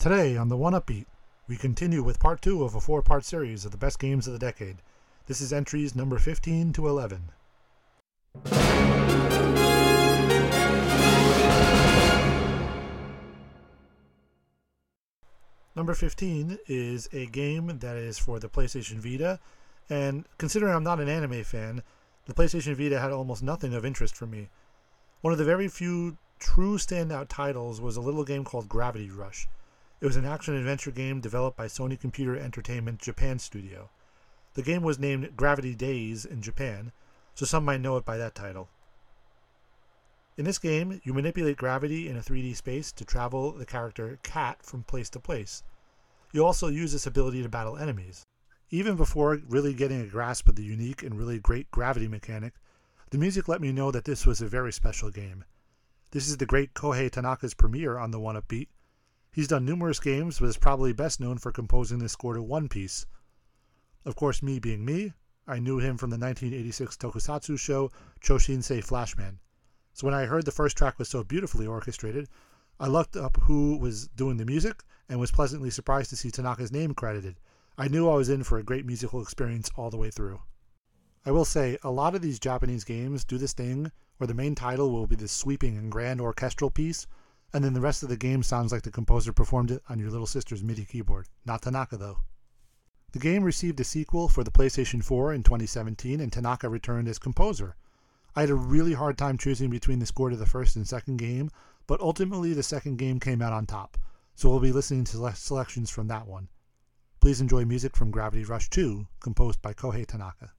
Today on the One Upbeat, we continue with part two of a four part series of the best games of the decade. This is entries number 15 to 11. Number 15 is a game that is for the PlayStation Vita, and considering I'm not an anime fan, the PlayStation Vita had almost nothing of interest for me. One of the very few true standout titles was a little game called Gravity Rush. It was an action adventure game developed by Sony Computer Entertainment Japan Studio. The game was named Gravity Daze in Japan, so some might know it by that title. In this game, you manipulate gravity in a 3D space to travel the character Kat from place to place. You also use this ability to battle enemies. Even before really getting a grasp of the unique and really great gravity mechanic, the music let me know that this was a very special game. This is the great Kohei Tanaka's premiere on the One Upbeat. He's done numerous games, but is probably best known for composing the score to One Piece. Of course, me being me, I knew him from the 1986 tokusatsu show Choshinsei Flashman. So when I heard the first track was so beautifully orchestrated, I looked up who was doing the music and was pleasantly surprised to see Tanaka's name credited. I knew I was in for a great musical experience all the way through. I will say, a lot of these Japanese games do this thing where the main title will be this sweeping and grand orchestral piece, and then the rest of the game sounds like the composer performed it on your little sister's MIDI keyboard. Not Tanaka, though. The game received a sequel for the PlayStation 4 in 2017, and Tanaka returned as composer. I had a really hard time choosing between the score to the first and second game, but ultimately the second game came out on top, so we'll be listening to selections from that one. Please enjoy music from Gravity Rush 2, composed by Kohei Tanaka.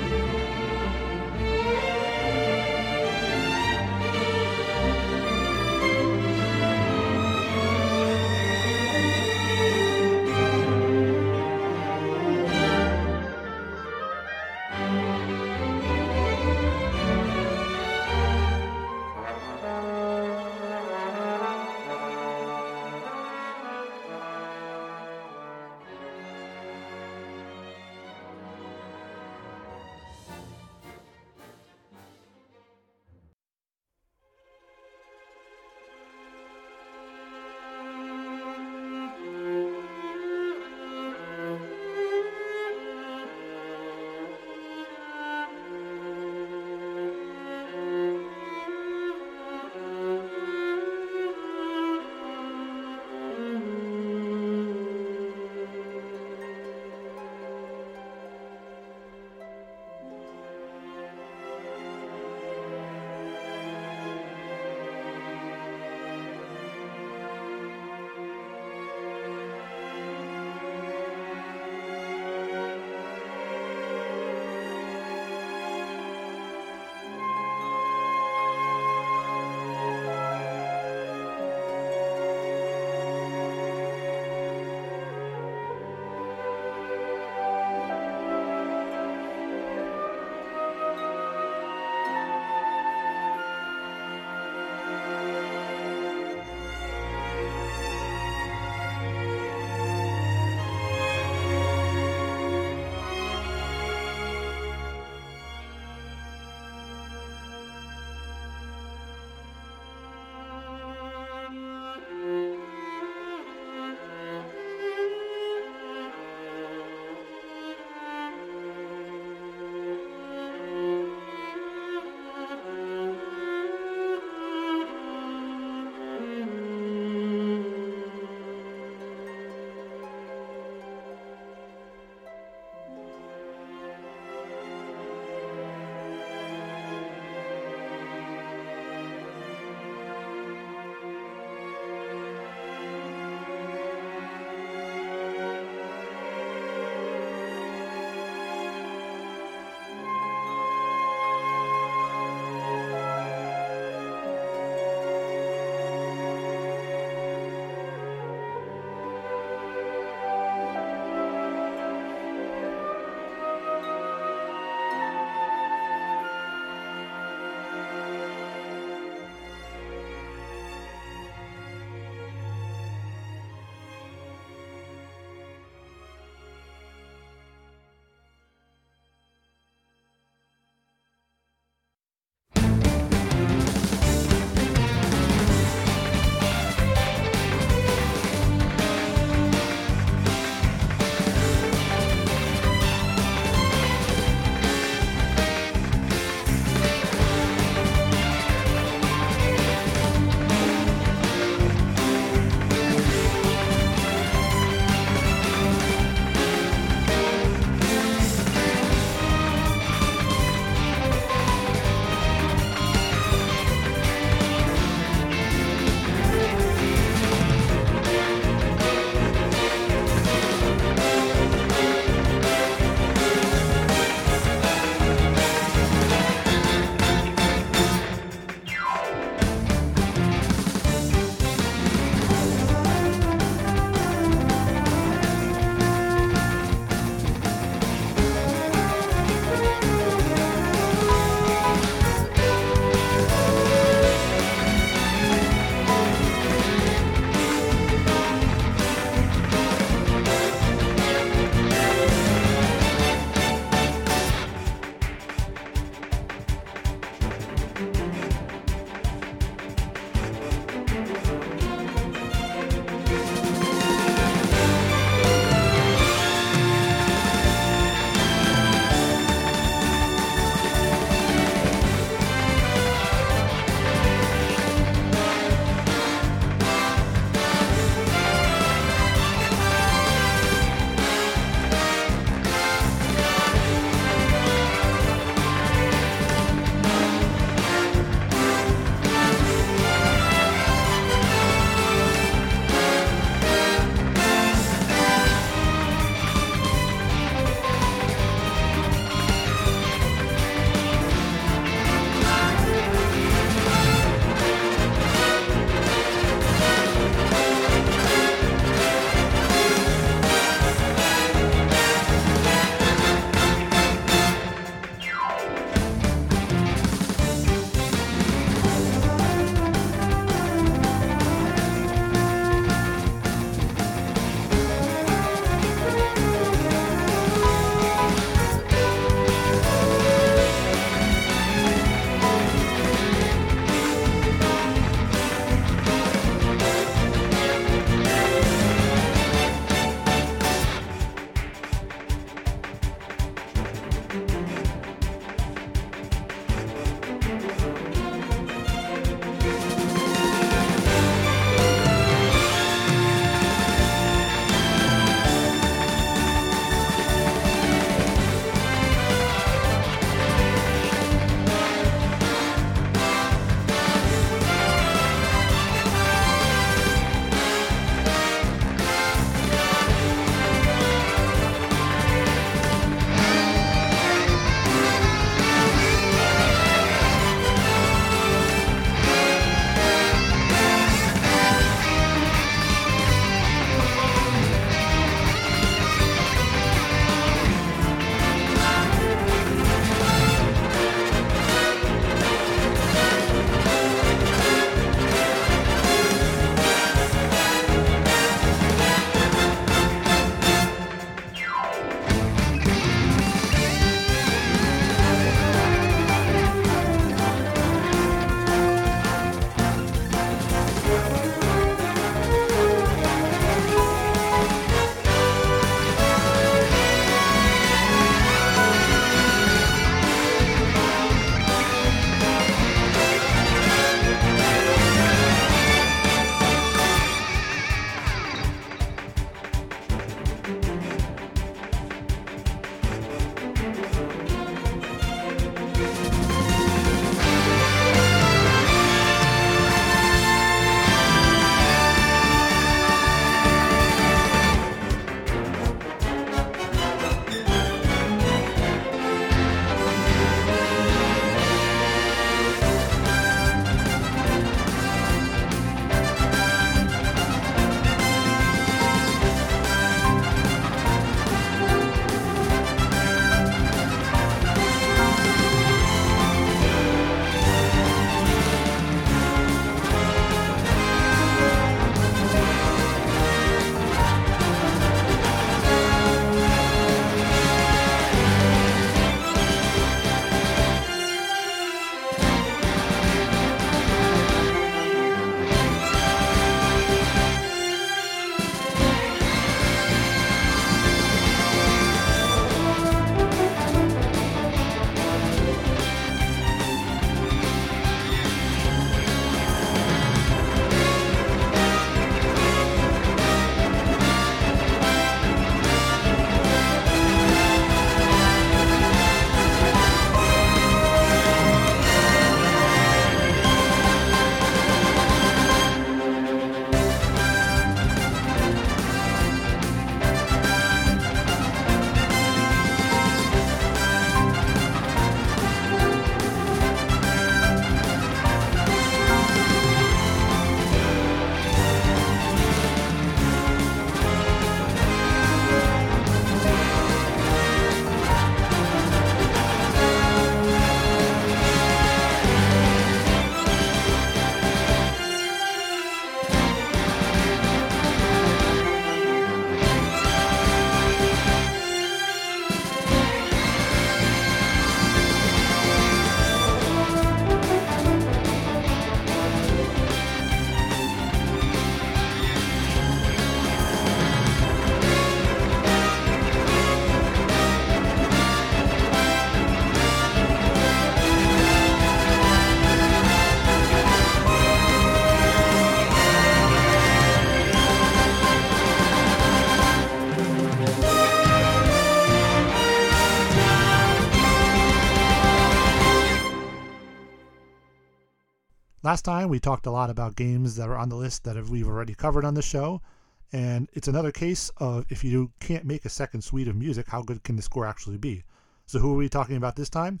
Last time we talked a lot about games that are on the list that we've already covered on the show, and it's another case of if you can't make a second suite of music, how good can the score actually be? So who are we talking about this time?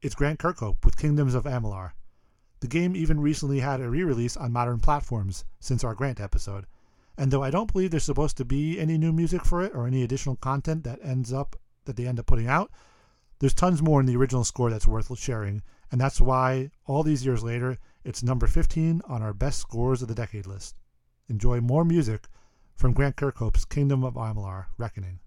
It's Grant Kirkhope with Kingdoms of Amalur. The game even recently had a re-release on modern platforms since our Grant episode. And though I don't believe there's supposed to be any new music for it or any additional content that ends up that they end up putting out, there's tons more in the original score that's worth sharing, and that's why all these years later, it's number 15 on our best scores of the decade list. Enjoy more music from Grant Kirkhope's Kingdom of Amalur Reckoning.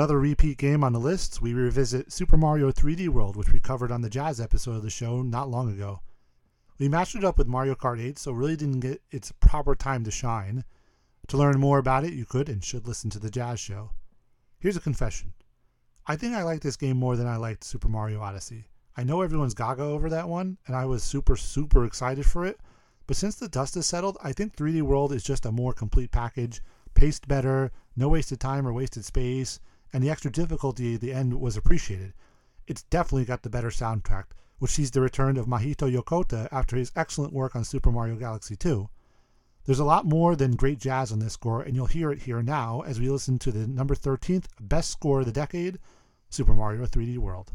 Another repeat game on the list, we revisit Super Mario 3D World, which we covered on the Jazz episode of the show not long ago. We matched it up with Mario Kart 8, so really didn't get its proper time to shine. To learn more about it, you could and should listen to the Jazz show. Here's a confession I think I like this game more than I liked Super Mario Odyssey. I know everyone's gaga over that one, and I was super, super excited for it, but since the dust has settled, I think 3D World is just a more complete package, paced better, no wasted time or wasted space, and the extra difficulty at the end was appreciated. It's definitely got the better soundtrack, which sees the return of Mahito Yokota after his excellent work on Super Mario Galaxy 2. There's a lot more than great jazz on this score, and you'll hear it here now as we listen to the number 13th best score of the decade, Super Mario 3D World.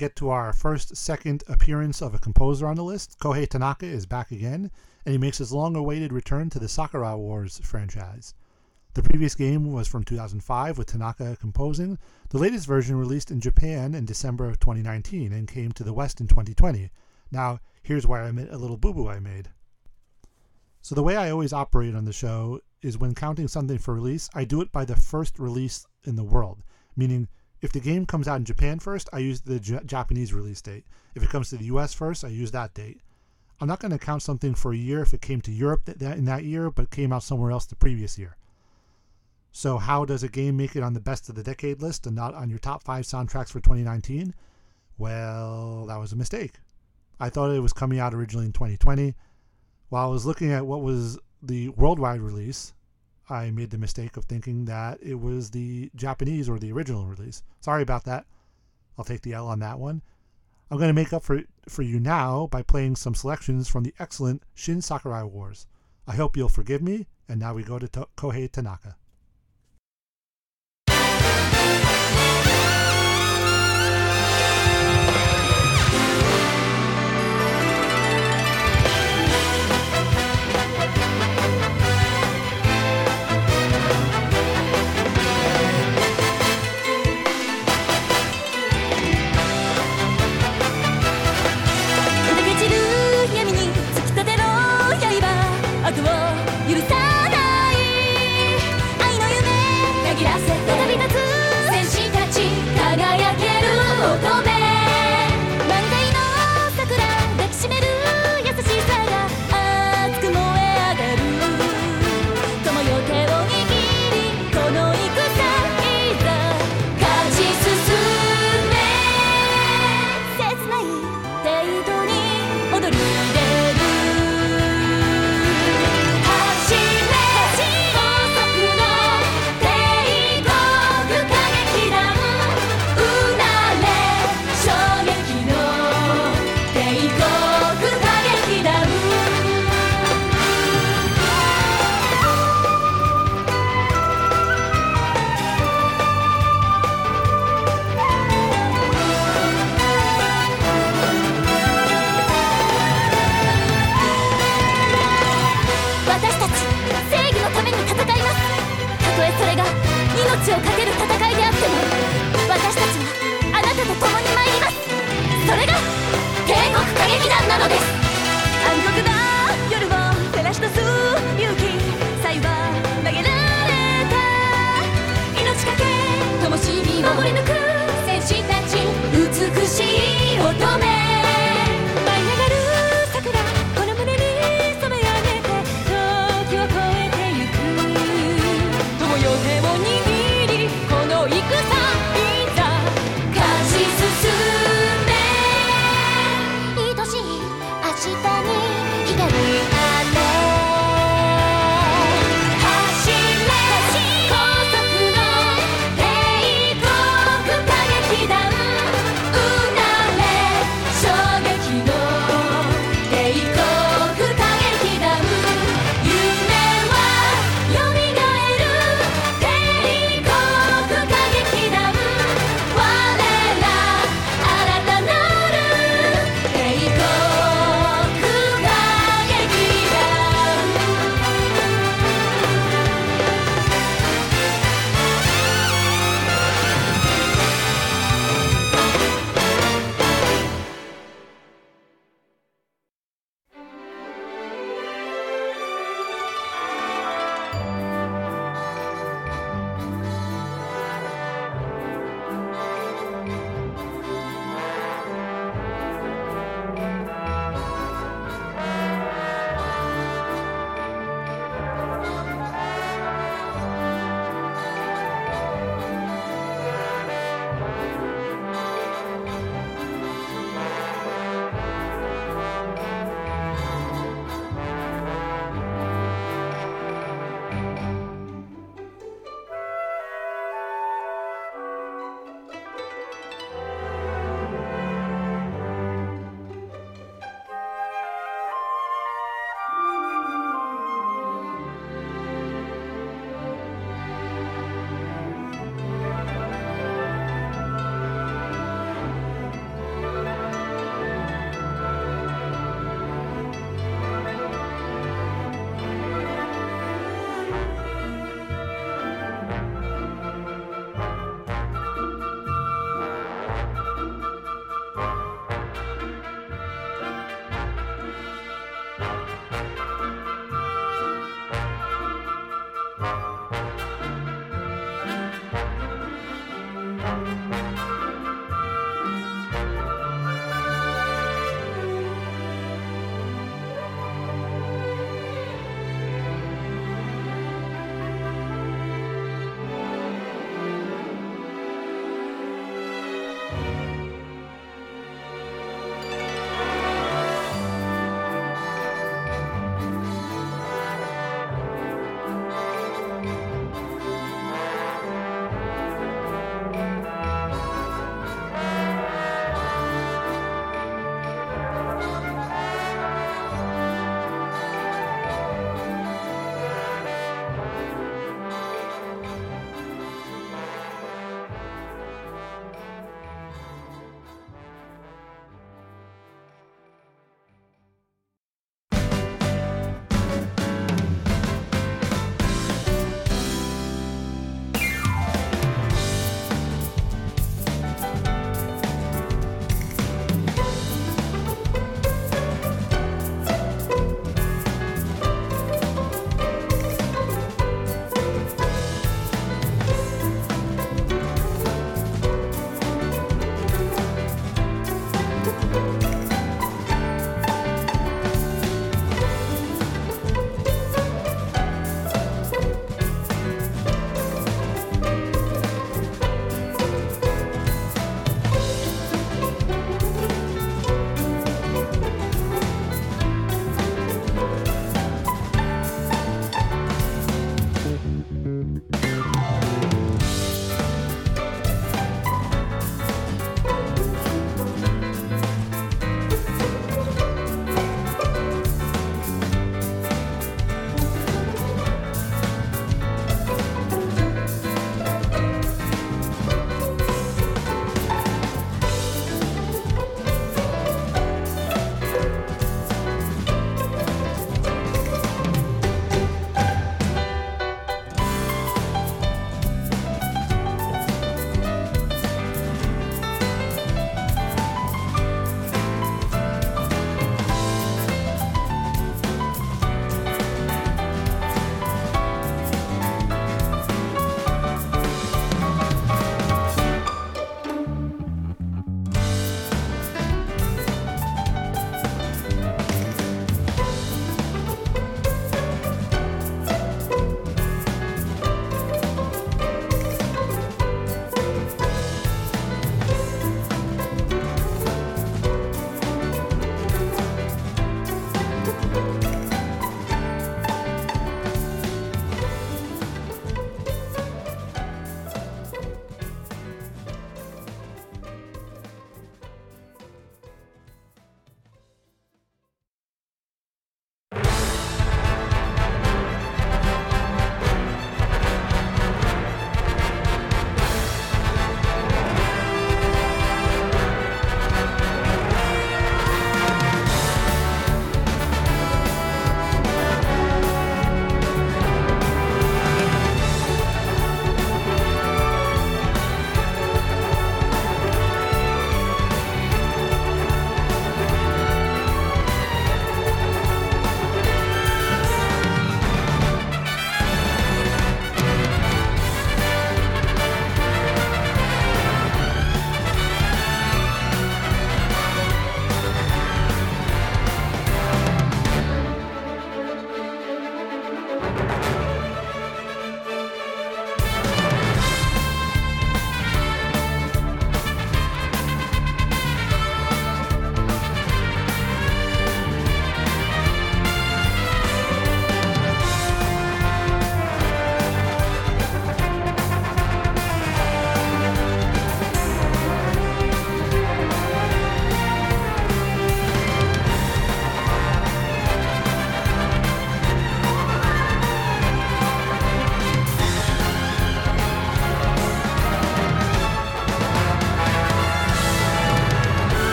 Get to our first second appearance of a composer on the list. Kohei Tanaka is back again, and he makes his long awaited return to the Sakura Wars franchise. The previous game was from 2005 with Tanaka composing. The latest version released in Japan in December of 2019 and came to the West in 2020. Now, here's where I admit a little boo boo I made. So, the way I always operate on the show is when counting something for release, I do it by the first release in the world, meaning if the game comes out in Japan first, I use the J- Japanese release date. If it comes to the US first, I use that date. I'm not going to count something for a year if it came to Europe that, in that year, but came out somewhere else the previous year. So, how does a game make it on the best of the decade list and not on your top five soundtracks for 2019? Well, that was a mistake. I thought it was coming out originally in 2020. While I was looking at what was the worldwide release, I made the mistake of thinking that it was the Japanese or the original release. Sorry about that. I'll take the L on that one. I'm going to make up for for you now by playing some selections from the excellent Shin Sakura Wars. I hope you'll forgive me, and now we go to to- Kohei Tanaka.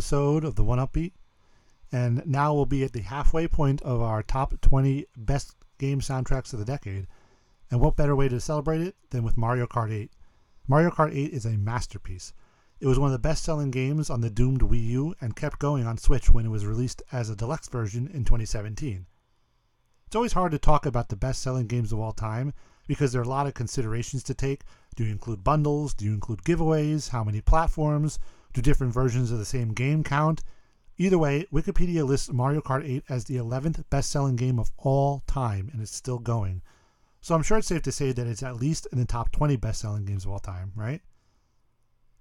Episode of the One Upbeat? And now we'll be at the halfway point of our top 20 best game soundtracks of the decade. And what better way to celebrate it than with Mario Kart 8? Mario Kart 8 is a masterpiece. It was one of the best selling games on the doomed Wii U and kept going on Switch when it was released as a deluxe version in 2017. It's always hard to talk about the best selling games of all time because there are a lot of considerations to take. Do you include bundles? Do you include giveaways? How many platforms? Do different versions of the same game count? Either way, Wikipedia lists Mario Kart 8 as the 11th best selling game of all time, and it's still going. So I'm sure it's safe to say that it's at least in the top 20 best selling games of all time, right?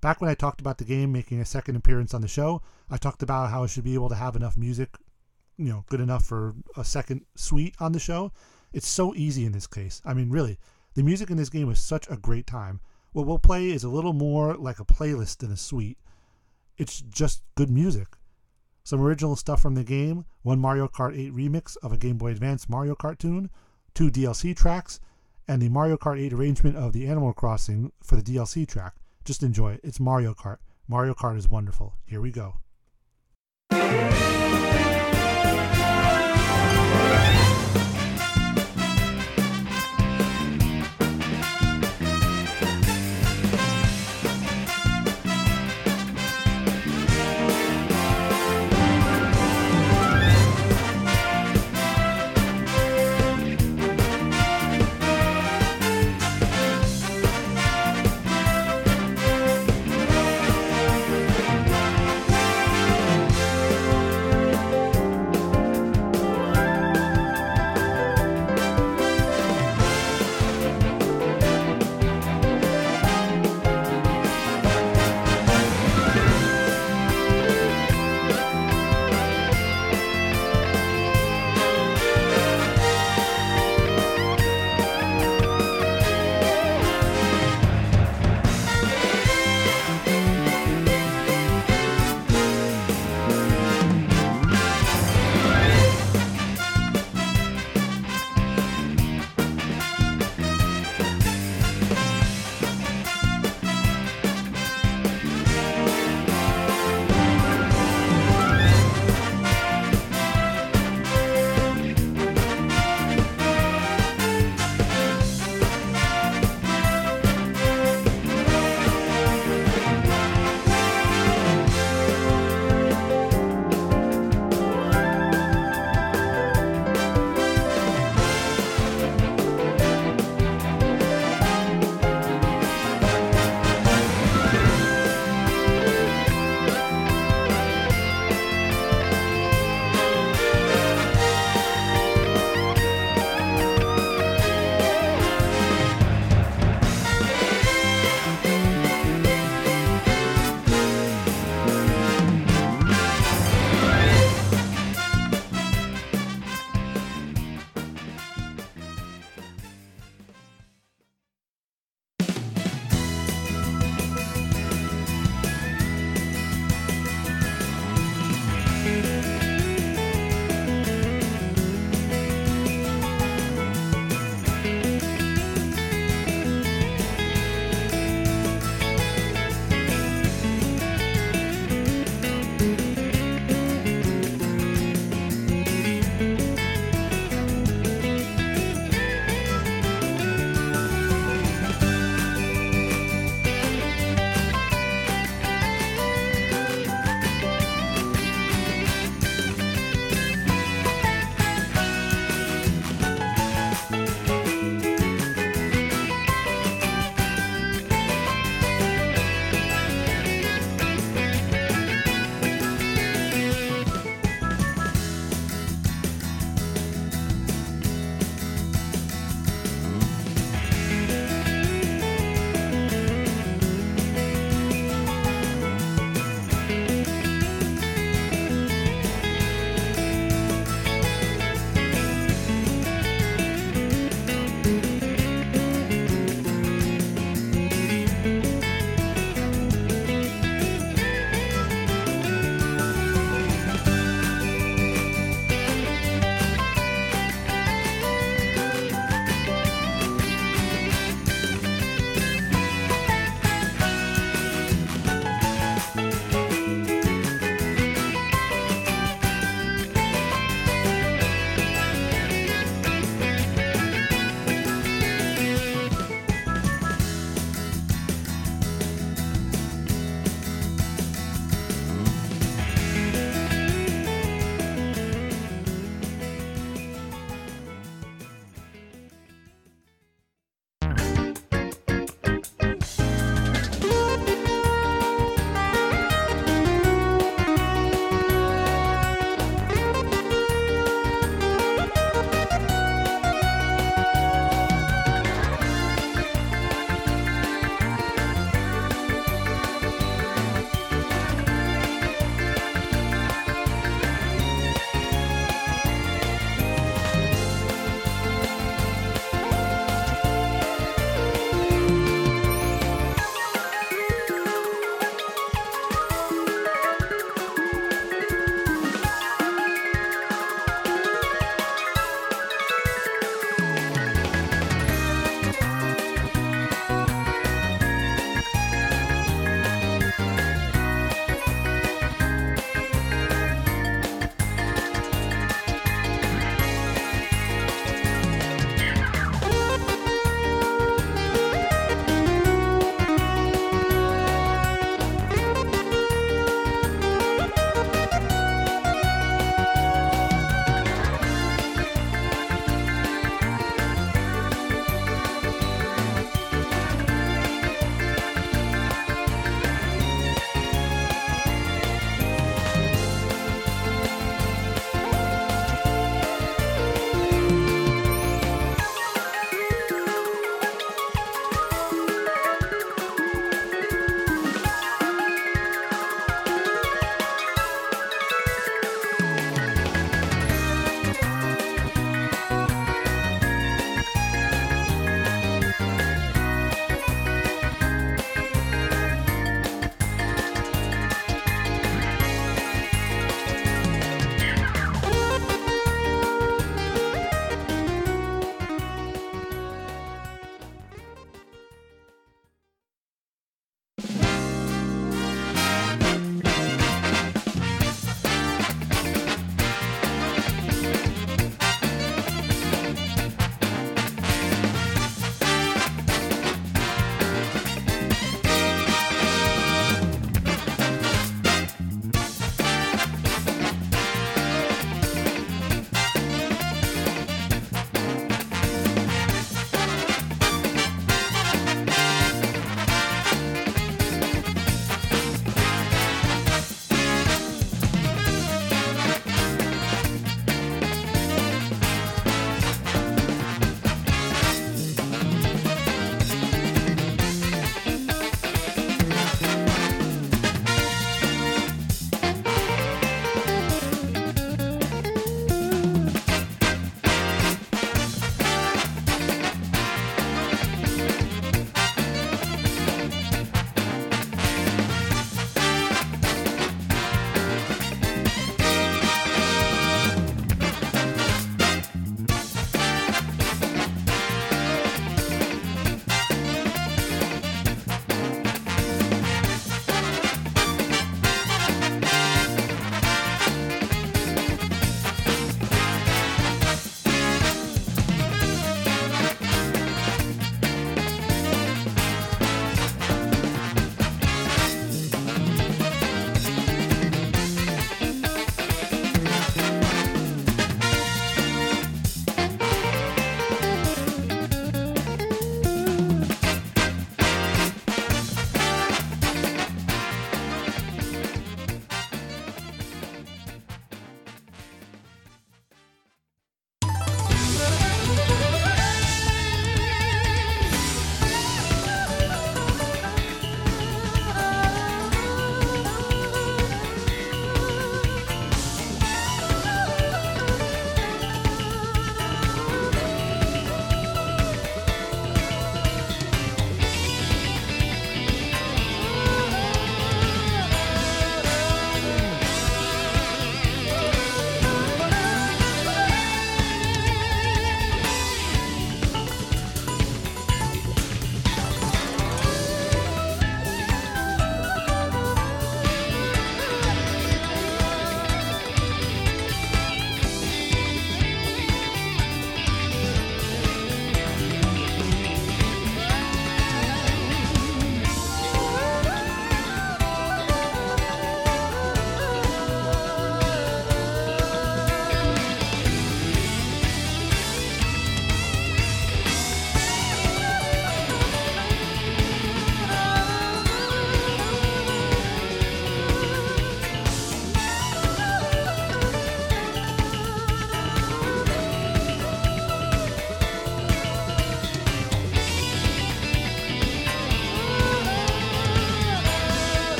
Back when I talked about the game making a second appearance on the show, I talked about how it should be able to have enough music, you know, good enough for a second suite on the show. It's so easy in this case. I mean, really, the music in this game is such a great time. What we'll play is a little more like a playlist than a suite. It's just good music. Some original stuff from the game, one Mario Kart 8 remix of a Game Boy Advance Mario Kart tune, two DLC tracks, and the Mario Kart 8 arrangement of the Animal Crossing for the DLC track. Just enjoy it. It's Mario Kart. Mario Kart is wonderful. Here we go.